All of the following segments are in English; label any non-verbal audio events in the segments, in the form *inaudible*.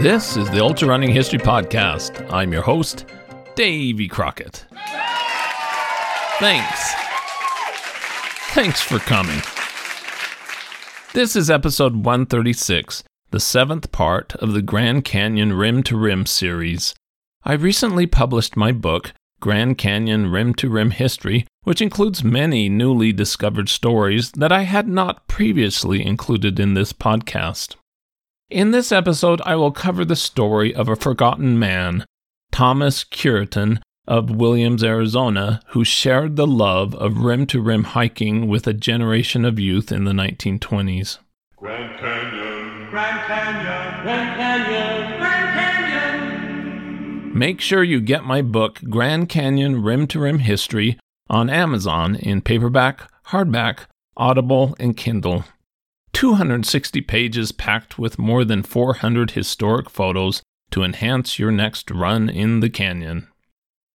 This is the Ultra Running History Podcast. I'm your host, Davy Crockett. Thanks. Thanks for coming. This is episode 136, the seventh part of the Grand Canyon Rim to Rim series. I recently published my book, Grand Canyon Rim to Rim History, which includes many newly discovered stories that I had not previously included in this podcast. In this episode, I will cover the story of a forgotten man, Thomas Cureton of Williams, Arizona, who shared the love of rim to rim hiking with a generation of youth in the 1920s. Grand Canyon. Grand Canyon. Grand Canyon. Grand Canyon. Make sure you get my book, Grand Canyon Rim to Rim History, on Amazon in paperback, hardback, Audible, and Kindle. 260 pages packed with more than 400 historic photos to enhance your next run in the canyon.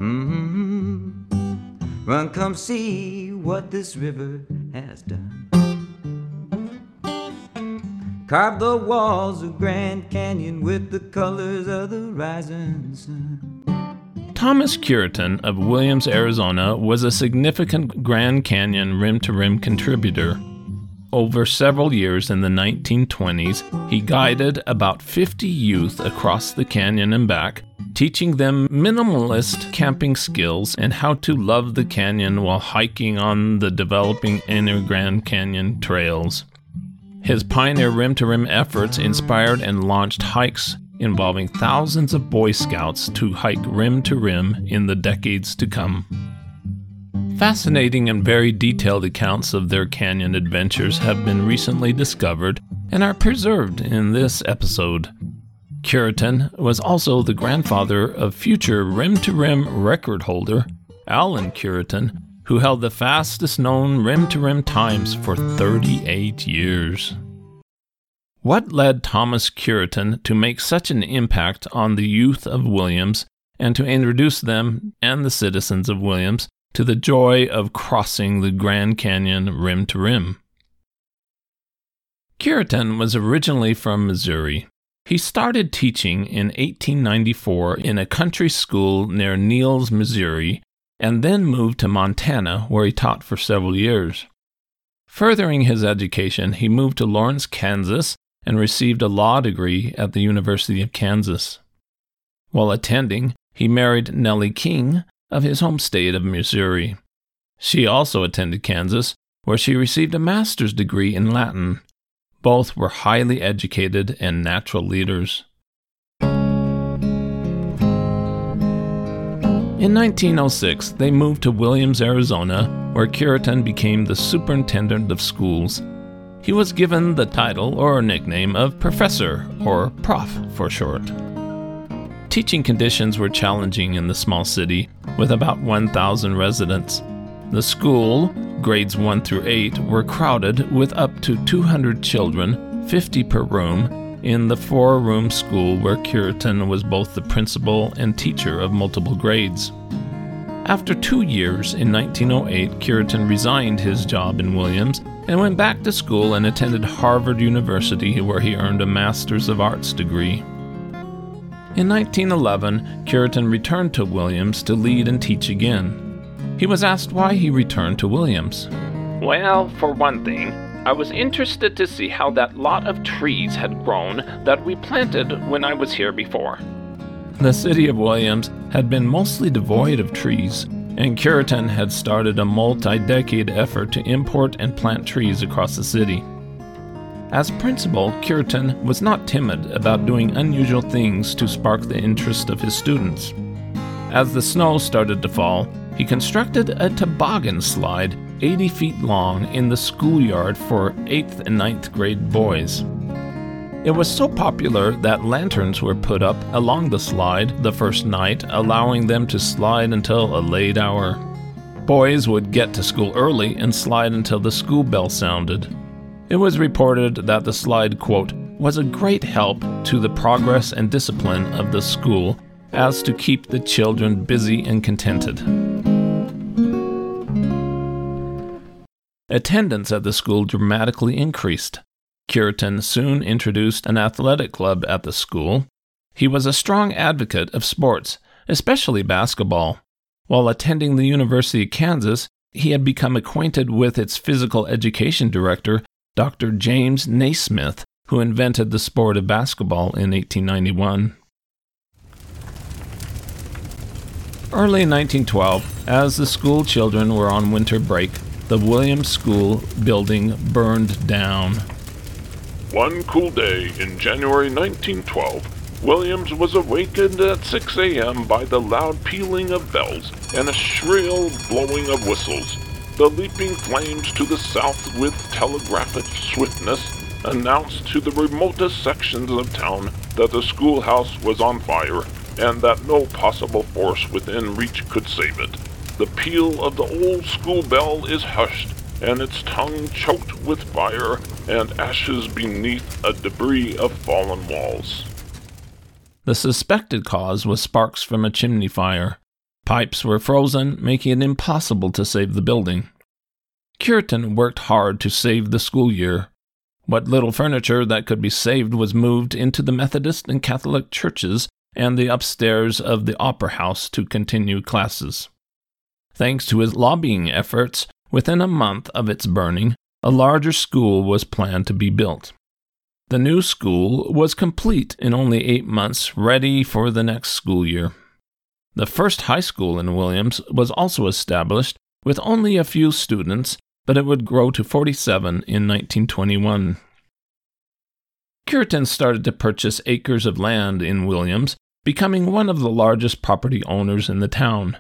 Mm-hmm. Run, come see what this river has done. Carve the walls of Grand Canyon with the colors of the rising sun. Thomas Cureton of Williams, Arizona was a significant Grand Canyon rim to rim contributor. Over several years in the 1920s, he guided about 50 youth across the canyon and back, teaching them minimalist camping skills and how to love the canyon while hiking on the developing inner Grand Canyon trails. His pioneer rim to rim efforts inspired and launched hikes involving thousands of Boy Scouts to hike rim to rim in the decades to come. Fascinating and very detailed accounts of their canyon adventures have been recently discovered and are preserved in this episode. Cureton was also the grandfather of future rim to rim record holder Allyn Cureton, who held the fastest known rim to rim times for 38 years. What led Thomas Cureton to make such an impact on the youth of Williams and to introduce them and the citizens of Williams to the joy of crossing the Grand Canyon rim to rim? Cureton was originally from Missouri. He started teaching in 1894 in a country school near Neals, Missouri, and then moved to Montana, where he taught for several years. Furthering his education, he moved to Lawrence, Kansas, and received a law degree at the University of Kansas. While attending, he married Nellie King of his home state of Missouri. She also attended Kansas, where she received a master's degree in Latin. Both were highly educated and natural leaders. In 1906, they moved to Williams, Arizona, where Cureton became the superintendent of schools. He was given the title or nickname of Professor, or Prof for short. Teaching conditions were challenging in the small city, with about 1,000 residents. The school, grades 1 through 8, were crowded with up to 200 children, 50 per room, in the four room school where Cureton was both the principal and teacher of multiple grades. After two years, in 1908, Cureton resigned his job in Williams and went back to school and attended Harvard University, where he earned a Master's of Arts degree. In 1911, Cureton returned to Williams to lead and teach again. He was asked why he returned to Williams. Well, for one thing, I was interested to see how that lot of trees had grown that we planted when I was here before. The city of Williams had been mostly devoid of trees, and Cureton had started a multi decade effort to import and plant trees across the city. As principal, Cureton was not timid about doing unusual things to spark the interest of his students. As the snow started to fall, he constructed a toboggan slide 80 feet long in the schoolyard for 8th and ninth grade boys. It was so popular that lanterns were put up along the slide the first night, allowing them to slide until a late hour. Boys would get to school early and slide until the school bell sounded. It was reported that the slide, quote, was a great help to the progress and discipline of the school as to keep the children busy and contented. Attendance at the school dramatically increased. Cureton soon introduced an athletic club at the school. He was a strong advocate of sports, especially basketball. While attending the University of Kansas, he had become acquainted with its physical education director, Dr. James Naismith, who invented the sport of basketball in 1891. Early in 1912, as the school children were on winter break, the Williams School building burned down. One cool day in January 1912, Williams was awakened at 6 a.m. by the loud pealing of bells and a shrill blowing of whistles. The leaping flames to the south with telegraphic swiftness announced to the remotest sections of town that the schoolhouse was on fire and that no possible force within reach could save it. The peal of the old school bell is hushed, and its tongue choked with fire and ashes beneath a debris of fallen walls. The suspected cause was sparks from a chimney fire. Pipes were frozen, making it impossible to save the building. Cureton worked hard to save the school year. What little furniture that could be saved was moved into the Methodist and Catholic churches and the upstairs of the Opera House to continue classes. Thanks to his lobbying efforts, within a month of its burning, a larger school was planned to be built. The new school was complete in only eight months, ready for the next school year. The first high school in Williams was also established with only a few students, but it would grow to 47 in 1921. Cureton started to purchase acres of land in Williams, becoming one of the largest property owners in the town.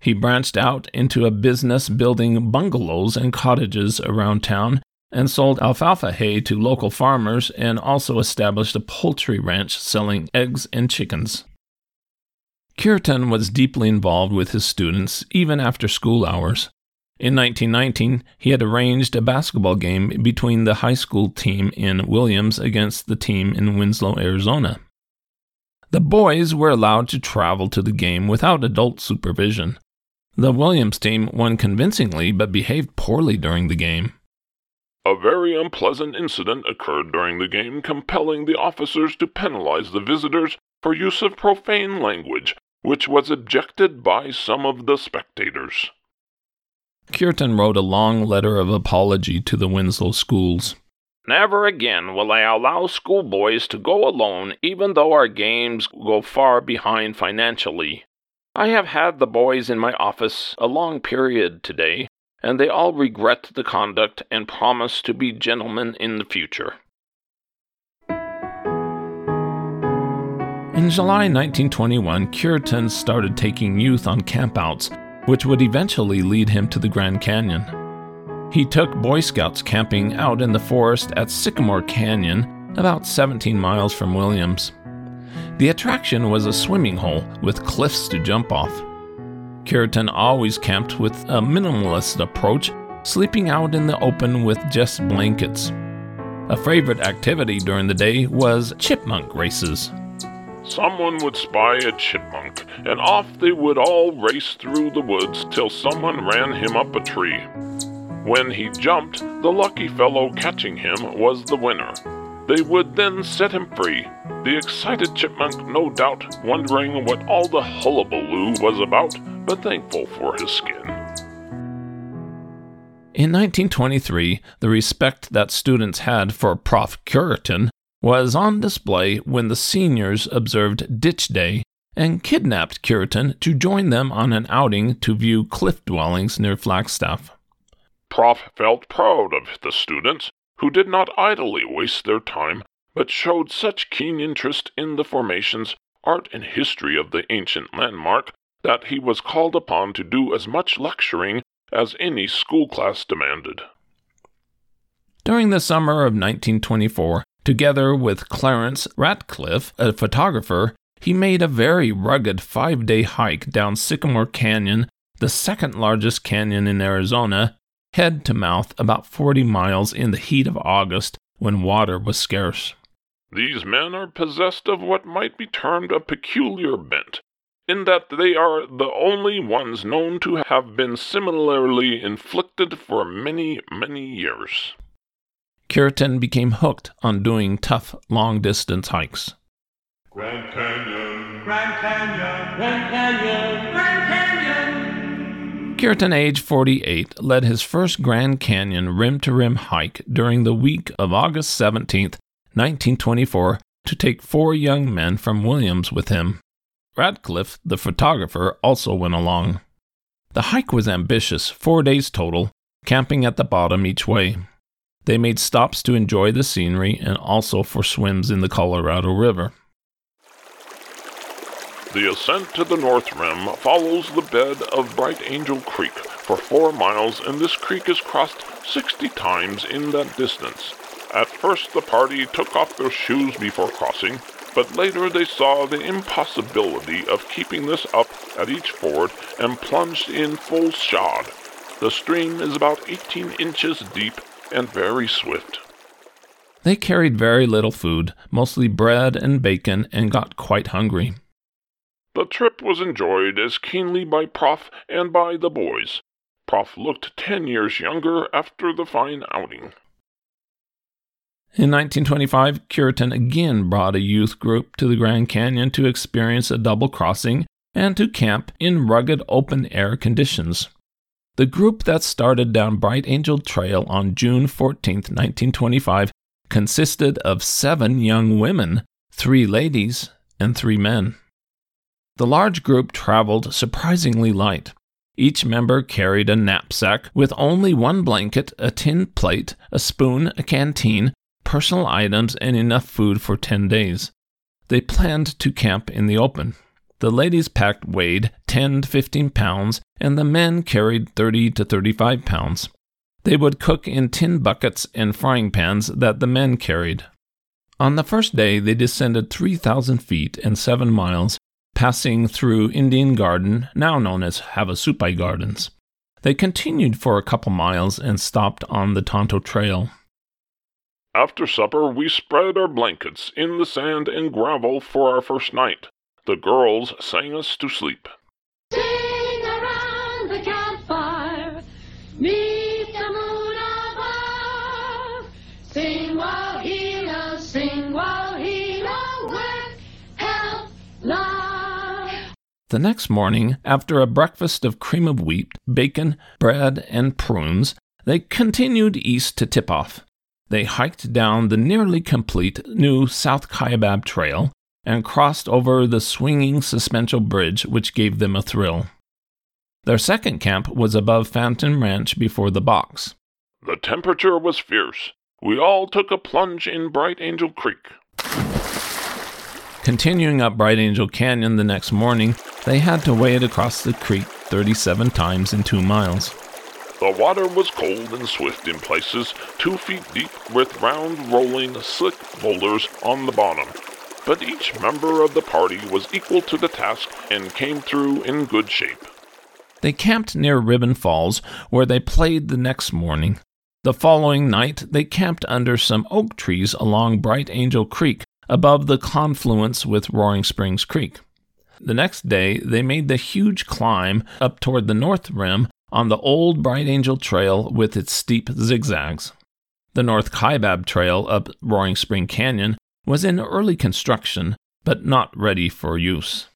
He branched out into a business building bungalows and cottages around town and sold alfalfa hay to local farmers and also established a poultry ranch selling eggs and chickens. Cureton was deeply involved with his students even after school hours. In 1919, he had arranged a basketball game between the high school team in Williams against the team in Winslow, Arizona. The boys were allowed to travel to the game without adult supervision. The Williams team won convincingly but behaved poorly during the game. A very unpleasant incident occurred during the game, compelling the officers to penalize the visitors for use of profane language, which was objected by some of the spectators. Cureton wrote a long letter of apology to the Winslow schools. Never again will I allow schoolboys to go alone, even though our games go far behind financially. I have had the boys in my office a long period today, and they all regret the conduct and promise to be gentlemen in the future. In July 1921, Cureton started taking youth on campouts, which would eventually lead him to the Grand Canyon. He took Boy Scouts camping out in the forest at Sycamore Canyon, about 17 miles from Williams. The attraction was a swimming hole with cliffs to jump off. Cureton always camped with a minimalist approach, sleeping out in the open with just blankets. A favorite activity during the day was chipmunk races. Someone would spy a chipmunk, and off they would all race through the woods till someone ran him up a tree. When he jumped, the lucky fellow catching him was the winner. They would then set him free, the excited chipmunk no doubt wondering what all the hullabaloo was about, but thankful for his skin. In 1923, the respect that students had for Prof. Cureton was on display when the seniors observed Ditch Day and kidnapped Cureton to join them on an outing to view cliff dwellings near Flagstaff. Prof felt proud of the students who did not idly waste their time, but showed such keen interest in the formations, art, and history of the ancient landmark that he was called upon to do as much lecturing as any school class demanded. During the summer of 1924, together with Clarence Ratcliffe, a photographer, he made a very rugged five day hike down Sycamore Canyon, the second largest canyon in Arizona, head to mouth about 40 miles in the heat of August when water was scarce. These men are possessed of what might be termed a peculiar bent, in that they are the only ones known to have been similarly inflicted for many, many years. Cureton became hooked on doing tough long distance hikes. Grand Canyon, Grand Canyon, Grand Canyon, Grand Canyon. Cureton, age 48, led his first Grand Canyon rim to rim hike during the week of August 17, 1924, to take four young men from Williams with him. Radcliffe, the photographer, also went along. The hike was ambitious, four days total, camping at the bottom each way. They made stops to enjoy the scenery and also for swims in the Colorado River. The ascent to the North Rim follows the bed of Bright Angel Creek for four miles, and this creek is crossed 60 times in that distance. At first, the party took off their shoes before crossing, but later they saw the impossibility of keeping this up at each ford and plunged in full shod. The stream is about 18 inches deep and very swift. They carried very little food, mostly bread and bacon, and got quite hungry. The trip was enjoyed as keenly by Prof and by the boys. Prof looked ten years younger after the fine outing. In 1925, Cureton again brought a youth group to the Grand Canyon to experience a double crossing and to camp in rugged open air conditions. The group that started down Bright Angel Trail on June 14, 1925, consisted of seven young women, three ladies, and three men. The large group traveled surprisingly light. Each member carried a knapsack with only one blanket, a tin plate, a spoon, a canteen, personal items, and enough food for 10 days. They planned to camp in the open. The ladies' pack weighed 10 to 15 pounds, and the men carried 30 to 35 pounds. They would cook in tin buckets and frying pans that the men carried. On the first day, they descended 3,000 feet and 7 miles passing through Indian Garden, now known as Havasupai Gardens. They continued for a couple miles and stopped on the Tonto Trail. After supper, we spread our blankets in the sand and gravel for our first night. The girls sang us to sleep. Sing around the campfire, meet the moon above. Sing Wohelo, sing Wohelo, work, help, love. The next morning, after a breakfast of cream of wheat, bacon, bread, and prunes, they continued east to tip off. They hiked down the nearly complete new South Kaibab Trail and crossed over the swinging suspension bridge, which gave them a thrill. Their second camp was above Phantom Ranch before the box. The temperature was fierce. We all took a plunge in Bright Angel Creek. Continuing up Bright Angel Canyon the next morning, they had to wade across the creek 37 times in two miles. The water was cold and swift in places, two feet deep, with round, rolling, slick boulders on the bottom. But each member of the party was equal to the task and came through in good shape. They camped near Ribbon Falls, where they played the next morning. The following night, they camped under some oak trees along Bright Angel Creek, above the confluence with Roaring Springs Creek. The next day, they made the huge climb up toward the north rim on the old Bright Angel Trail with its steep zigzags. The North Kaibab Trail up Roaring Spring Canyon was in early construction, but not ready for use.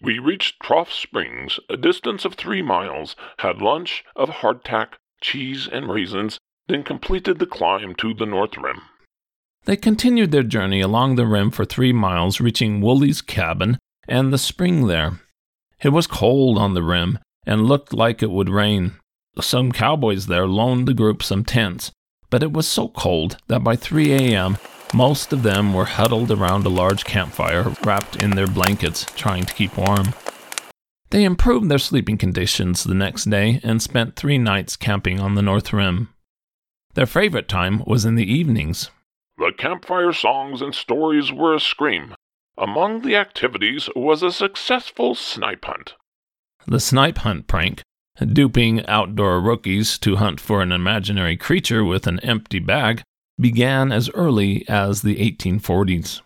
We reached Trough Springs, a distance of three miles, had lunch of hardtack, cheese, and raisins, then completed the climb to the North Rim. They continued their journey along the rim for three miles, reaching Woolley's cabin and the spring there. It was cold on the rim and looked like it would rain. Some cowboys there loaned the group some tents, but it was so cold that by 3 a.m., most of them were huddled around a large campfire, wrapped in their blankets, trying to keep warm. They improved their sleeping conditions the next day and spent three nights camping on the North Rim. Their favorite time was in the evenings. The campfire songs and stories were a scream. Among the activities was a successful snipe hunt. The snipe hunt prank, duping outdoor rookies to hunt for an imaginary creature with an empty bag, began as early as the 1840s.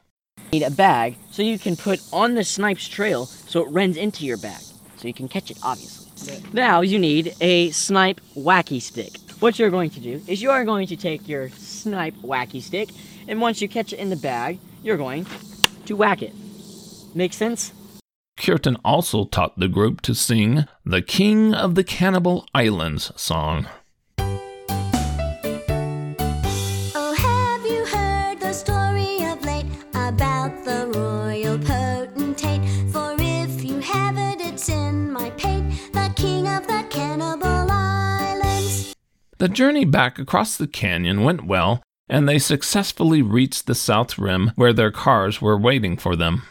Need a bag so you can put on the snipe's trail so it runs into your bag, so you can catch it, obviously. Now you need a snipe wacky stick. What you're going to do is you are going to take your snipe wacky stick, and once you catch it in the bag, you're going to whack it. Make sense? Cureton also taught the group to sing the King of the Cannibal Islands song. The journey back across the canyon went well, and they successfully reached the south rim where their cars were waiting for them.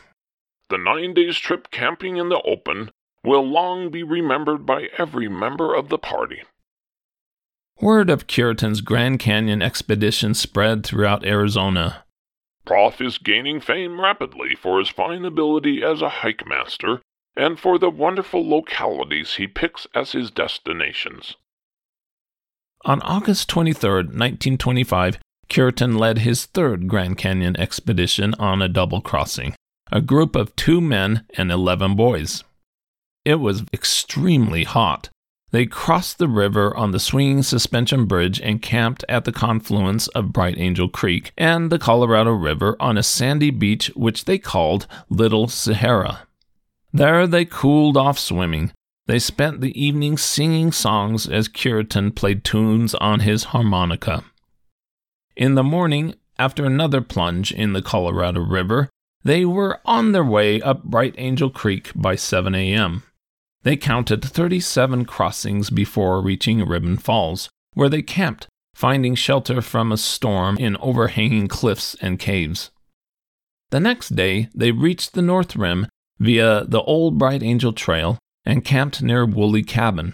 The nine days trip camping in the open will long be remembered by every member of the party. Word of Cureton's Grand Canyon expedition spread throughout Arizona. Prof is gaining fame rapidly for his fine ability as a hike master and for the wonderful localities he picks as his destinations. On August 23, 1925, Cureton led his third Grand Canyon expedition on a double crossing, a group of two men and 11 boys. It was extremely hot. They crossed the river on the swinging suspension bridge and camped at the confluence of Bright Angel Creek and the Colorado River on a sandy beach which they called Little Sahara. There they cooled off swimming. They spent the evening singing songs as Cureton played tunes on his harmonica. In the morning, after another plunge in the Colorado River, they were on their way up Bright Angel Creek by 7 a.m. They counted 37 crossings before reaching Ribbon Falls, where they camped, finding shelter from a storm in overhanging cliffs and caves. The next day, they reached the North Rim via the old Bright Angel Trail and camped near Woolley Cabin.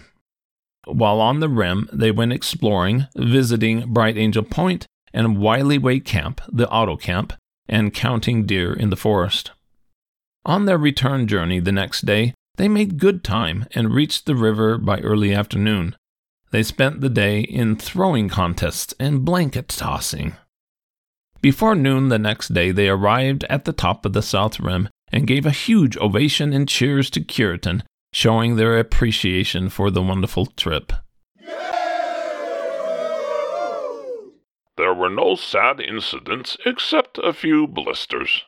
While on the rim, they went exploring, visiting Bright Angel Point and Wylie Way Camp, the auto camp, and counting deer in the forest. On their return journey the next day, they made good time and reached the river by early afternoon. They spent the day in throwing contests and blanket tossing. Before noon the next day, they arrived at the top of the South Rim and gave a huge ovation and cheers to Cureton, showing their appreciation for the wonderful trip. There were no sad incidents except a few blisters.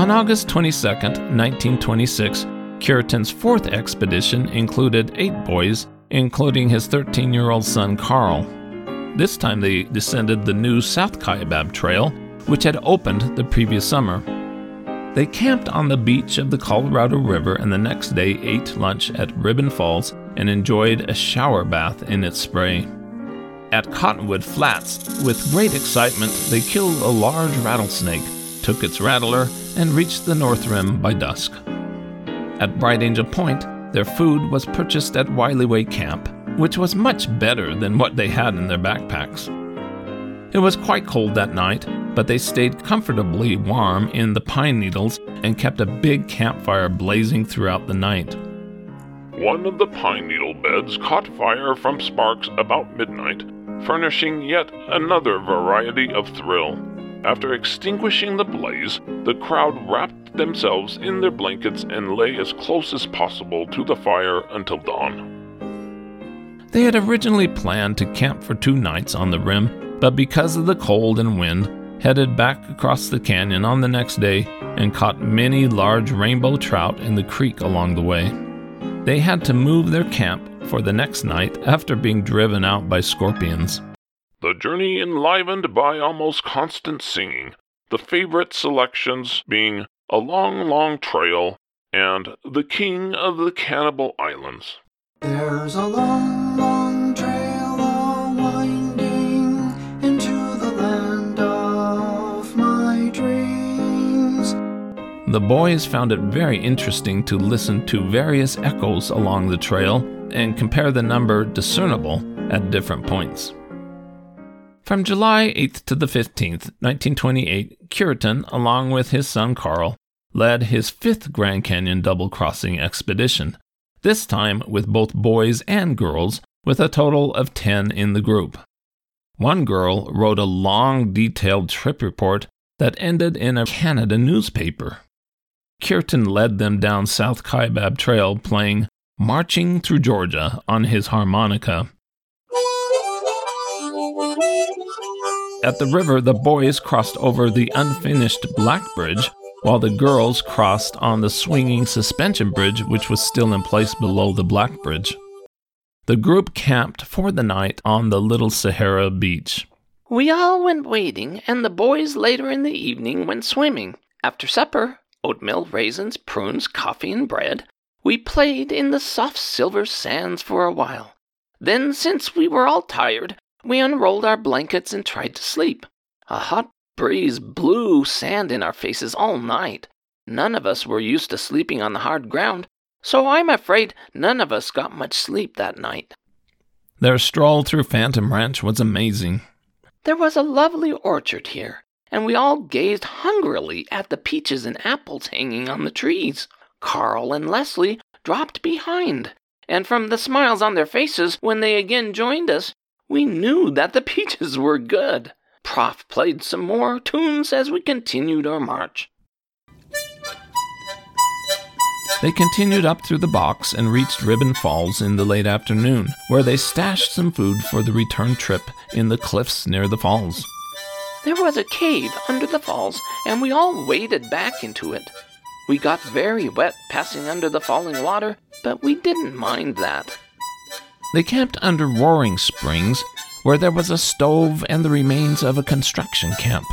On August 22, 1926, Cureton's fourth expedition included eight boys, including his 13 year old son Carl. This time they descended the new South Kaibab Trail, which had opened the previous summer. They camped on the beach of the Colorado River and the next day ate lunch at Ribbon Falls and enjoyed a shower bath in its spray. At Cottonwood Flats, with great excitement, they killed a large rattlesnake, took its rattler, and reached the North Rim by dusk. At Bright Angel Point, their food was purchased at Wylie Way Camp, which was much better than what they had in their backpacks. It was quite cold that night, but they stayed comfortably warm in the pine needles and kept a big campfire blazing throughout the night. One of the pine needle beds caught fire from sparks about midnight, furnishing yet another variety of thrill. After extinguishing the blaze, the crowd wrapped themselves in their blankets and lay as close as possible to the fire until dawn. They had originally planned to camp for two nights on the rim, but because of the cold and wind, headed back across the canyon on the next day and caught many large rainbow trout in the creek along the way. They had to move their camp for the next night after being driven out by scorpions. The journey enlivened by almost constant singing, the favorite selections being A Long, Long Trail and The King of the Cannibal Islands. There's a long, long The boys found it very interesting to listen to various echoes along the trail and compare the number discernible at different points. From July 8th to the 15th, 1928, Cureton, along with his son Carl, led his fifth Grand Canyon double crossing expedition, this time with both boys and girls, with a total of 10 in the group. One girl wrote a long, detailed trip report that ended in a Canada newspaper. Cureton led them down South Kaibab Trail playing Marching Through Georgia on his harmonica. At the river, the boys crossed over the unfinished Black Bridge, while the girls crossed on the swinging suspension bridge, which was still in place below the Black Bridge. The group camped for the night on the Little Sahara beach. We all went wading, and the boys later in the evening went swimming. After supper, oatmeal, raisins, prunes, coffee, and bread, we played in the soft silver sands for a while. Then, since we were all tired, we unrolled our blankets and tried to sleep. A hot breeze blew sand in our faces all night. None of us were used to sleeping on the hard ground, so I'm afraid none of us got much sleep that night. Their stroll through Phantom Ranch was amazing. There was a lovely orchard here, and we all gazed hungrily at the peaches and apples hanging on the trees. Carl and Leslie dropped behind, and from the smiles on their faces when they again joined us, we knew that the *laughs* peaches were good. Prof played some more tunes as we continued our march. They continued up through the box and reached Ribbon Falls in the late afternoon, where they stashed some food for the return trip in the cliffs near the falls. There was a cave under the falls, and we all waded back into it. We got very wet passing under the falling water, but we didn't mind that. They camped under Roaring Springs, where there was a stove and the remains of a construction camp.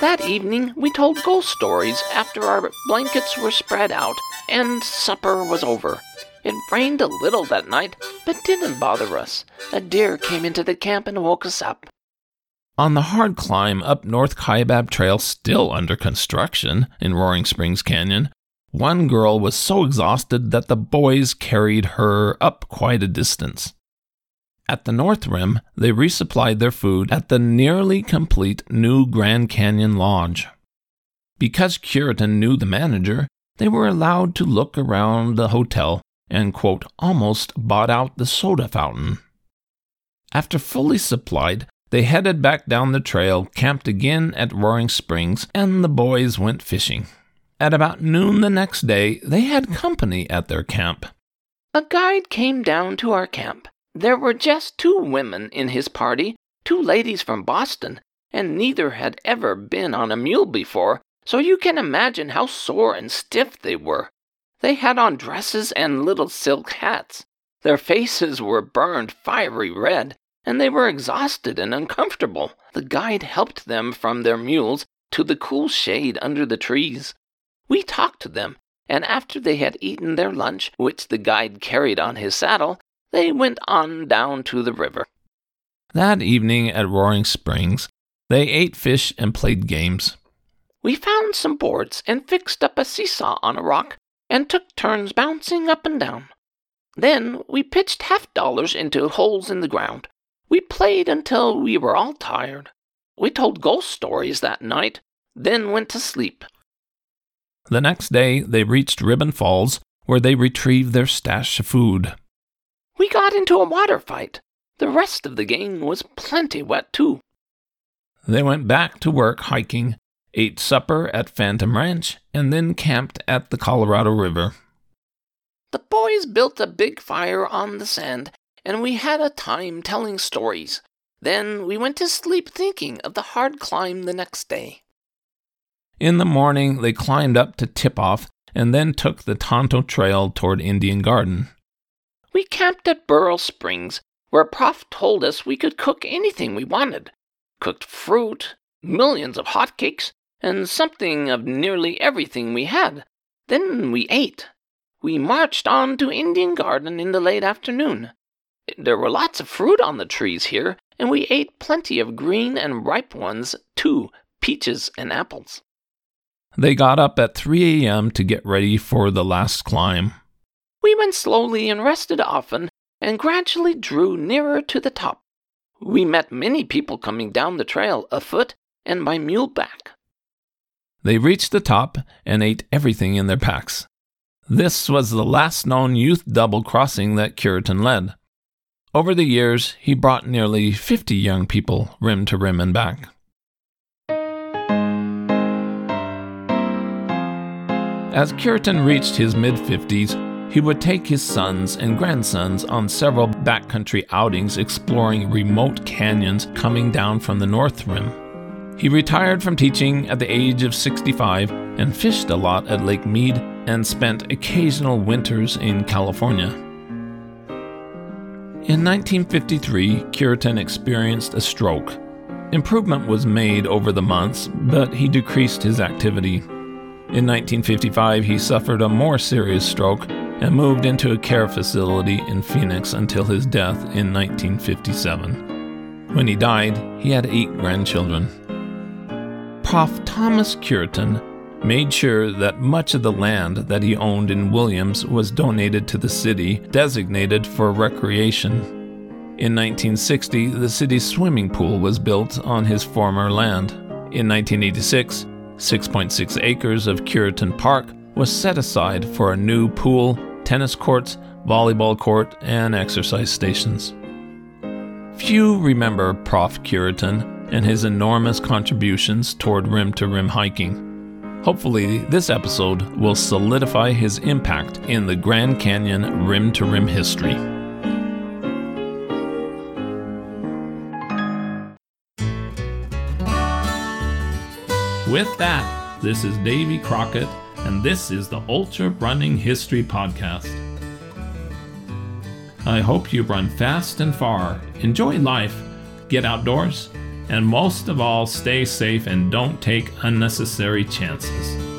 That evening, we told ghost stories after our blankets were spread out and supper was over. It rained a little that night, but didn't bother us. A deer came into the camp and woke us up. On the hard climb up North Kaibab Trail, still under construction in Roaring Springs Canyon, one girl was so exhausted that the boys carried her up quite a distance. At the North Rim, they resupplied their food at the nearly complete new Grand Canyon Lodge. Because Cureton knew the manager, they were allowed to look around the hotel and, quote, almost bought out the soda fountain. After fully supplied, they headed back down the trail, camped again at Roaring Springs, and the boys went fishing. At about noon the next day, they had company at their camp. A guide came down to our camp. There were just two women in his party, two ladies from Boston, and neither had ever been on a mule before, so you can imagine how sore and stiff they were. They had on dresses and little silk hats. Their faces were burned fiery red, and they were exhausted and uncomfortable. The guide helped them from their mules to the cool shade under the trees. We talked to them, and after they had eaten their lunch, which the guide carried on his saddle, they went on down to the river. That evening at Roaring Springs, they ate fish and played games. We found some boards and fixed up a seesaw on a rock and took turns bouncing up and down. Then we pitched half dollars into holes in the ground. We played until we were all tired. We told ghost stories that night, then went to sleep. The next day, they reached Ribbon Falls, where they retrieved their stash of food. We got into a water fight. The rest of the gang was plenty wet, too. They went back to work hiking, ate supper at Phantom Ranch, and then camped at the Colorado River. The boys built a big fire on the sand, and we had a time telling stories. Then we went to sleep thinking of the hard climb the next day. In the morning, they climbed up to Tip Off and then took the Tonto Trail toward Indian Garden. We camped at Burro Springs, where Prof told us we could cook anything we wanted cooked fruit, millions of hotcakes, and something of nearly everything we had. Then we ate. We marched on to Indian Garden in the late afternoon. There were lots of fruit on the trees here, and we ate plenty of green and ripe ones, too peaches and apples. They got up at 3 a.m. to get ready for the last climb. We went slowly and rested often, and gradually drew nearer to the top. We met many people coming down the trail afoot and by muleback. They reached the top and ate everything in their packs. This was the last known youth double crossing that Cureton led. Over the years, he brought nearly 50 young people rim to rim and back. As Cureton reached his mid 50s, He would take his sons and grandsons on several backcountry outings exploring remote canyons coming down from the North Rim. He retired from teaching at the age of 65 and fished a lot at Lake Mead and spent occasional winters in California. In 1953, Cureton experienced a stroke. Improvement was made over the months, but he decreased his activity. In 1955, he suffered a more serious stroke and moved into a care facility in Phoenix until his death in 1957. When he died, he had eight grandchildren. Prof. Thomas Cureton made sure that much of the land that he owned in Williams was donated to the city, designated for recreation. In 1960, the city's swimming pool was built on his former land. In 1986, 6.6 acres of Cureton Park was set aside for a new pool tennis courts, volleyball court, and exercise stations. Few remember Prof. Cureton and his enormous contributions toward rim to rim hiking. Hopefully, this episode will solidify his impact in the Grand Canyon rim to rim history. With that, this is Davy Crockett and this is the Ultra Running History Podcast. I hope you run fast and far, enjoy life, get outdoors, and most of all, stay safe and don't take unnecessary chances.